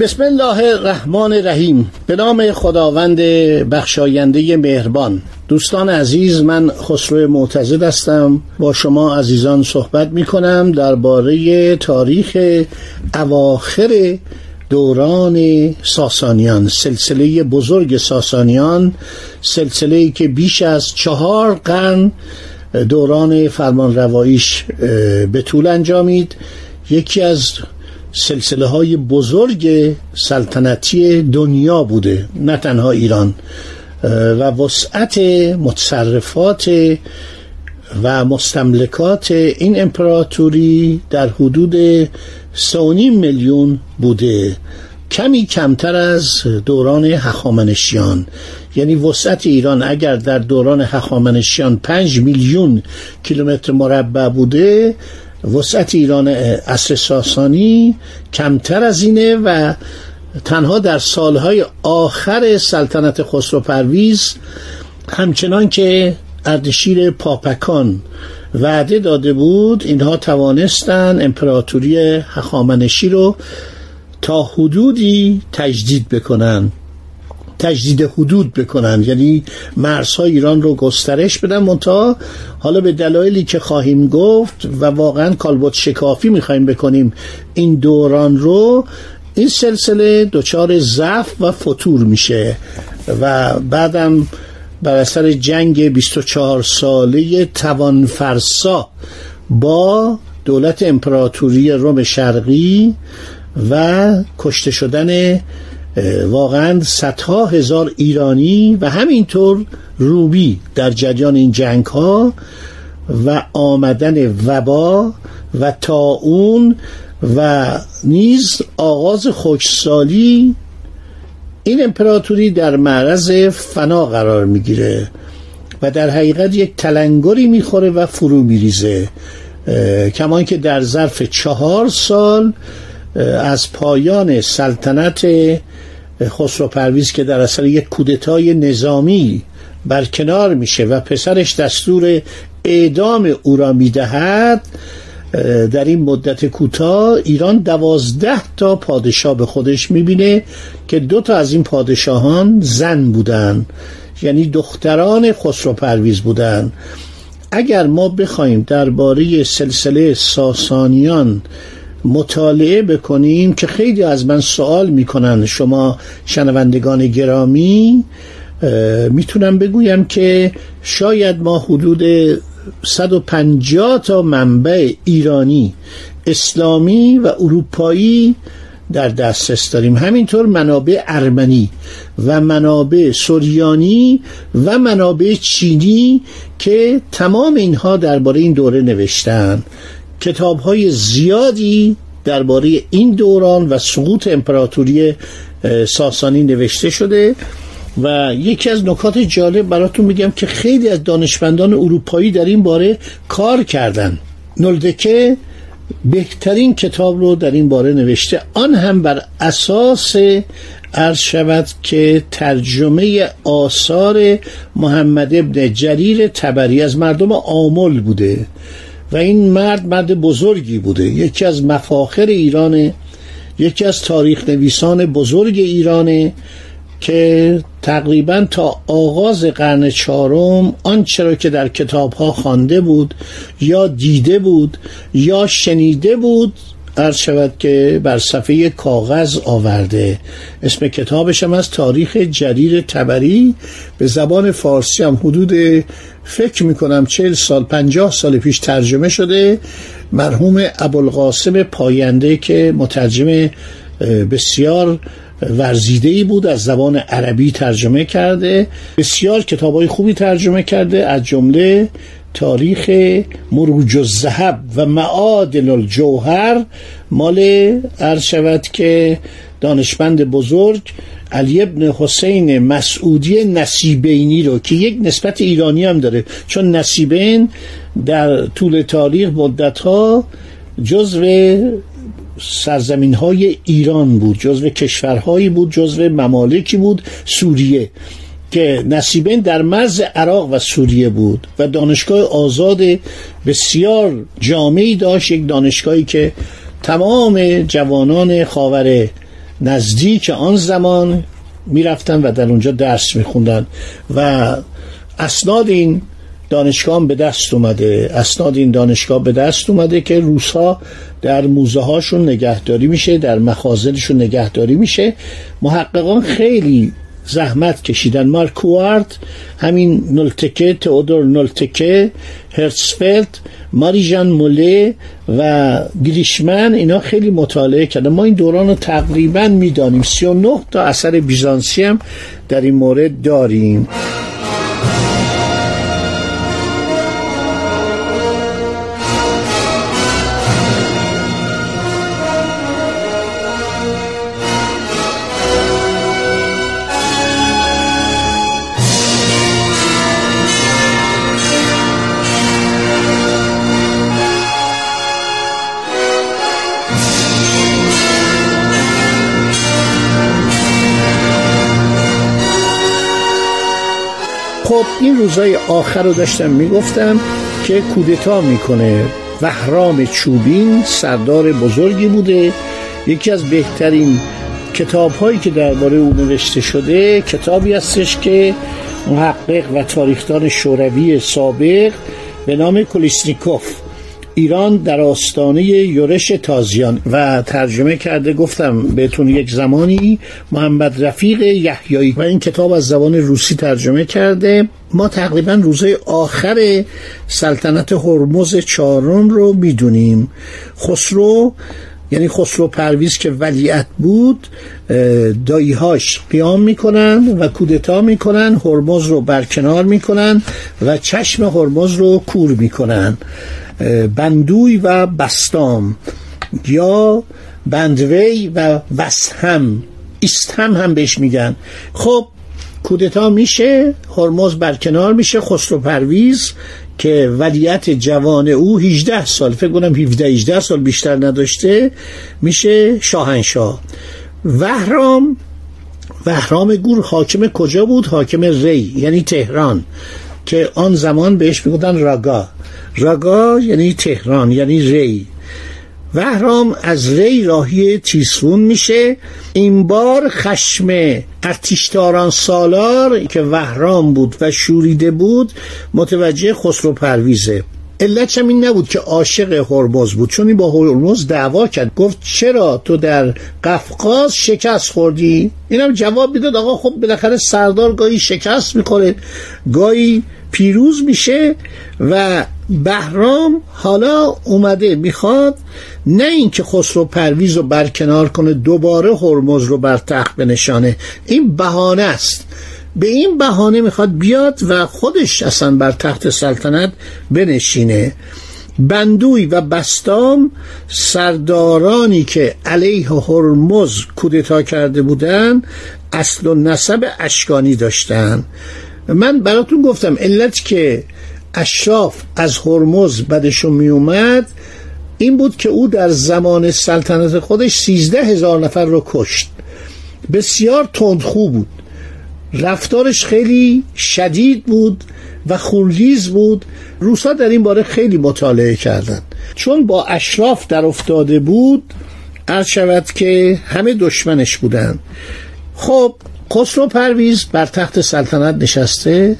بسم الله الرحمن الرحیم. به نام خداوند بخشاینده مهربان. دوستان عزیز من خسرو معتزد هستم. با شما عزیزان صحبت می کنم درباره تاریخ اواخر دوران ساسانیان سلسله بزرگ ساسانیان سلسله که بیش از چهار قرن دوران فرمان روایش به طول انجامید. یکی از سلسله های بزرگ سلطنتی دنیا بوده نه تنها ایران. و وسعت متصرفات و مستملکات این امپراتوری در حدود سونی میلیون بوده. کمی کمتر از دوران هخامنشیان. یعنی وسعت ایران اگر در دوران هخامنشیان پنج میلیون کیلومتر مربع بوده وسعت ایران عصر ساسانی کمتر از اینه و تنها در سالهای آخر سلطنت خسرو پرویز همچنان که اردشیر پاپکان وعده داده بود اینها توانستن امپراتوری هخامنشی رو تا حدودی تجدید بکنن. تجدید حدود بکنن. یعنی مرزهای ایران رو گسترش بدن منتها. حالا به دلایلی که خواهیم گفت و واقعا کالبوت شکافی می‌خوایم بکنیم این دوران رو این سلسله دچار ضعف و فتور میشه. و بعدم بر اثر جنگ 24 ساله توانفرسا با دولت امپراتوری روم شرقی و کشته شدن واقعا صدها هزار ایرانی و همینطور روبی در جریان این جنگ ها و آمدن وبا و تاون و نیز آغاز خوشسالی این امپراتوری در معرض فنا قرار می‌گیره و در حقیقت یک تلنگری می‌خوره و فرو میریزه. کمان که در ظرف چهار سال از پایان سلطنت خسرو پرویز که در اثر یک کودتای نظامی برکنار میشه و پسرش دستور اعدام او را می‌دهد در این مدت کوتاه ایران دوازده تا پادشاه به خودش می‌بینه که دو تا از این پادشاهان زن بودن یعنی دختران خسرو پرویز بودن. اگر ما بخوایم درباره سلسله ساسانیان مطالعه بکنیم که خیلی از من سوال می‌کنن. شما شنوندگان گرامی می‌تونم بگویم که شاید ما حدود 150 تا منبع ایرانی اسلامی و اروپایی در دسترس داریم. همینطور منابع ارمنی و منابع سوریانی و منابع چینی که تمام اینها درباره این دوره نوشتن. کتاب های زیادی درباره این دوران و سقوط امپراتوری ساسانی نوشته شده و یکی از نکات جالب براتون میگم که خیلی از دانشمندان اروپایی در این باره کار کردن. نلدکه بهترین کتاب رو در این باره نوشته. آن هم بر اساس عرض شود که ترجمه آثار محمد ابن جریر تبری از مردم آمل بوده. و این مرد مرد بزرگی بوده. یکی از مفاخر ایرانه یکی از تاریخ نویسان بزرگ ایرانه که تقریبا تا آغاز قرن چهارم آنچه را که در کتاب ها خوانده بود یا دیده بود یا شنیده بود عرض شود که بر صفحه کاغذ آورده. اسم کتابش هم از تاریخ جریر تبری. به زبان فارسی هم حدود فکر می‌کنم چهل سال پنجاه سال پیش ترجمه شده. مرحوم ابوالقاسم پاینده که مترجم بسیار ورزیده ای بود از زبان عربی ترجمه کرده. بسیار کتاب های خوبی ترجمه کرده. از جمله تاریخ مروج الذهب و معادن الجوهر. مال عرض شود که دانشمند بزرگ علی ابن حسین مسعودی نصیبینی رو که یک نسبت ایرانی هم داره چون نصیبین در طول تاریخ مدت ها جزو سرزمین های ایران بود جزو کشورهایی بود جزو ممالکی بود سوریه. که نصیبین در مرز عراق و سوریه بود و دانشگاه آزاد بسیار جامعی داشت یک دانشگاهی که تمام جوانان خاور نزدیک آن زمان می‌رفتن و در اونجا درس میخوندن و اسناد این دانشگاه به دست اومده. اسناد این دانشگاه به دست اومده که روسها در موزه هاشون نگهداری میشه در مخازنشون نگهداری میشه. محققان خیلی زحمت کشیدن. مارکوارد همین نلتکه تئودور نلتکه هرتسفلد ماریجان موله و گریشمن اینا خیلی مطالعه کردن. ما این دوران رو تقریبا می‌دانیم. 39 تا اثر بیزانسی هم در این مورد داریم. خب این روزای آخر رو داشتم می‌گفتم که کودتا می‌کنه. وحرام چوبین سردار بزرگی بوده. یکی از بهترین کتاب هایی که درباره او نوشته شده کتابی هستش که محقق و تاریخدان شوروی سابق به نام کلیسنیکوف ایران در آستانه یورش تازیان و ترجمه کرده گفتم بهتون یک زمانی محمد رفیق یحیایی و این کتاب از زبان روسی ترجمه کرده. ما تقریبا روزه آخر سلطنت هرمز چهارم رو می‌دونیم. خسرو یعنی خسرو پرویز که ولیت بود داییهاش قیام می‌کنن و کودتا می‌کنن هرمز رو برکنار می‌کنن و چشم هرمز رو کور می‌کنن. بندوی و بستام یا بندوی و وسهم استهم هم بهش میگن. خب کودتا میشه هرمز برکنار میشه خسرو پرویز که ولیت جوان او 18 سال فکر کنم 17 18 سال بیشتر نداشته میشه شاهنشاه. وهرام وهرام گور حاکم کجا بود؟ حاکم ری یعنی تهران که آن زمان بهش می‌گفتن راگا. راگا یعنی تهران یعنی ری. وهرام از ری راهی تیسفون میشه. این بار خشم ارتشتاران سالار که وهرام بود و شوریده بود متوجه خسرو پرویزه. علتش هم این نبود که عاشق هرمز بود چون این با هرمز دعوا کرد. گفت چرا تو در قفقاز شکست خوردی؟ اینم جواب می‌داد آقا خب بالاخره سردار گاهی شکست می‌خوره گاهی پیروز میشه و بهرام حالا اومده می‌خواد نه اینکه خسرو پرویز رو برکنار کنه دوباره هرمز رو بر تخت بنشانه. این بهانه است. به این بهانه می‌خواد بیاد و خودش اصلا بر تخت سلطنت بنشینه. بندوی و بستام سردارانی که علیه هرمز کودتا کرده بودند اصل و نسب اشکانی داشتن. من براتون گفتم علت که اشراف از هرمز بدشون می اومد این بود که او در زمان سلطنت خودش سیزده هزار نفر رو کشت. بسیار تندخو بود. رفتارش خیلی شدید بود و خونریز بود. روسا در این باره خیلی مطالعه کردند چون با اشراف در افتاده بود عرض شود که همه دشمنش بودند خب خسرو پرویز بر تخت سلطنت نشسته.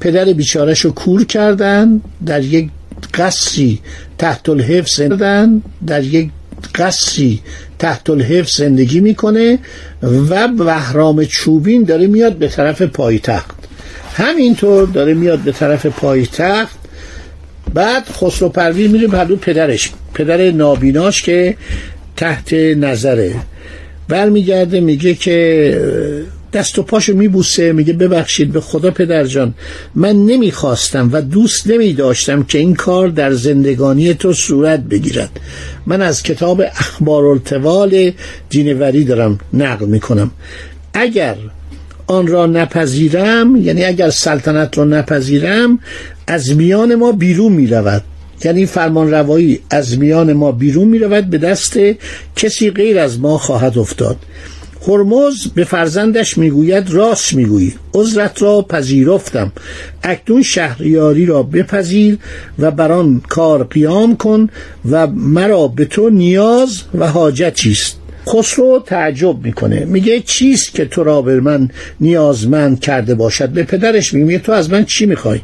پدر بیچارش رو کور کردن در یک قصری تحت الحفظ زندن در یک قصری تحت الحفظ زندگی می‌کنه و بهرام چوبین داره میاد به طرف پایتخت. همینطور داره میاد به طرف پایتخت. بعد خسرو پرویز میره پدو پدرش پدر نابیناش که تحت نظره. برمیگرده میگه که دست و پاشو میبوسه میگه ببخشید به خدا پدرجان من نمی‌خواستم و دوست نمیداشتم که این کار در زندگانی تو صورت بگیرد. من از کتاب اخبار التوال دینوری دارم نقل می‌کنم. اگر آن را نپذیرم یعنی اگر سلطنت را نپذیرم از میان ما بیرون می رود یعنی فرمان روایی از میان ما بیرون می رود به دست کسی غیر از ما خواهد افتاد. هرمز به فرزندش می‌گوید راست می‌گویی. عذرت را پذیرفتم. اکنون شهریاری را بپذیر و بر آن کار قیام کن و مرا به تو نیاز و حاجتی است خسرو تعجب می‌کنه. میگه چیست که تو را به من نیازمند کرده باشد؟ به پدرش میگه تو از من چی می‌خوای؟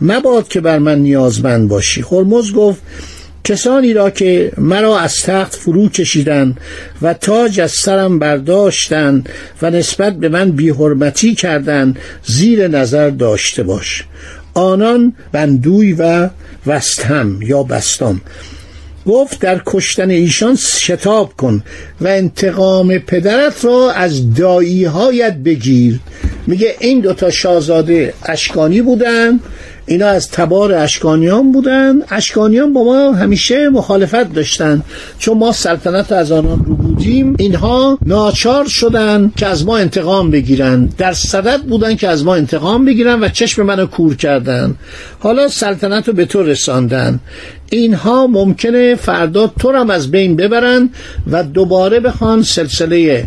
مباد که بر من نیازمند باشی. هرمز گفت کسانی را که مرا از تخت فرو کشیدند و تاج از سرم برداشتند و نسبت به من بیحرمتی کردند زیر نظر داشته باش. آنان بندوی و وستهم یا بستام گفت در کشتن ایشان شتاب کن و انتقام پدرت را از داییهایت بگیر. میگه این دوتا شاهزاده اشکانی بودن اینا از تبار اشکانیان بودن اشکانیان با ما همیشه مخالفت داشتن. چون ما سلطنت از آنان رو بودیم اینها ناچار شدن که از ما انتقام بگیرن. در صدد بودن که از ما انتقام بگیرن و چشم منو کور کردن. حالا سلطنت رو به تو رساندن. اینها ممکنه فردا تو هم از بین ببرن و دوباره بخوان سلسله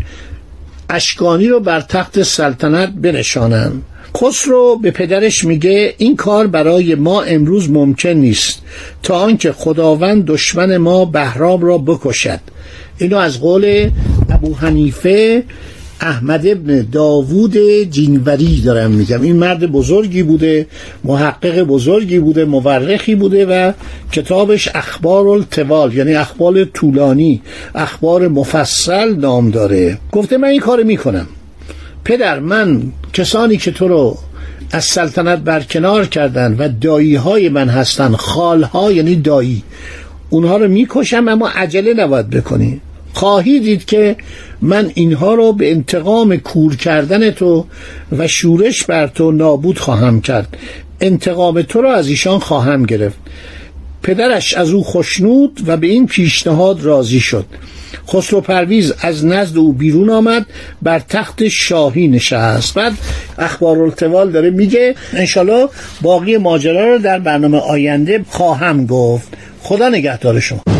اشکانی رو بر تخت سلطنت بنشانن خسرو به پدرش میگه این کار برای ما امروز ممکن نیست تا آنکه خداوند دشمن ما بهرام را بکشد. اینو از قول ابو حنیفه احمد ابن داوود جینوری دارم میگم. این مرد بزرگی بوده محقق بزرگی بوده مورخی بوده و کتابش اخبار التوال یعنی اخبار طولانی اخبار مفصل نام داره. گفته من این کار می‌کنم. پدر من کسانی که تو رو از سلطنت برکنار کردن و دایی های من هستن خال ها یعنی دایی اونها رو می‌کشم اما عجله نباید بکنی. خواهی دید که من اینها رو به انتقام کور کردن تو و شورش بر تو نابود خواهم کرد. انتقام تو را از ایشان خواهم گرفت. پدرش از او خشنود و به این پیشنهاد راضی شد. خسرو پرویز از نزد او بیرون آمد بر تخت شاهی نشست. بعد اخبار التوال داره میگه انشالله باقی ماجرا رو در برنامه آینده خواهم گفت. خدا نگهدار شما.